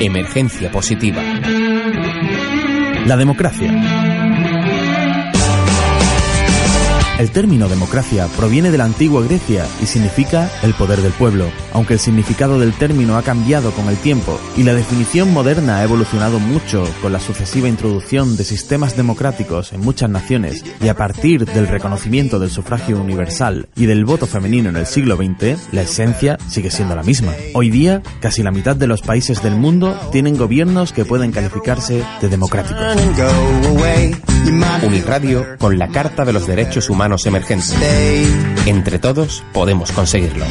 Emergencia positiva. La democracia. El término democracia proviene de la antigua Grecia y significa el poder del pueblo, aunque el significado del término ha cambiado con el tiempo y la definición moderna ha evolucionado mucho con la sucesiva introducción de sistemas democráticos en muchas naciones y a partir del reconocimiento del sufragio universal y del voto femenino en el siglo XX, la esencia sigue siendo la misma. Hoy día, casi la mitad de los países del mundo tienen gobiernos que pueden calificarse de democráticos. Uniradio con la Carta de los Derechos Humanos Emergentes. Entre todos podemos conseguirlo.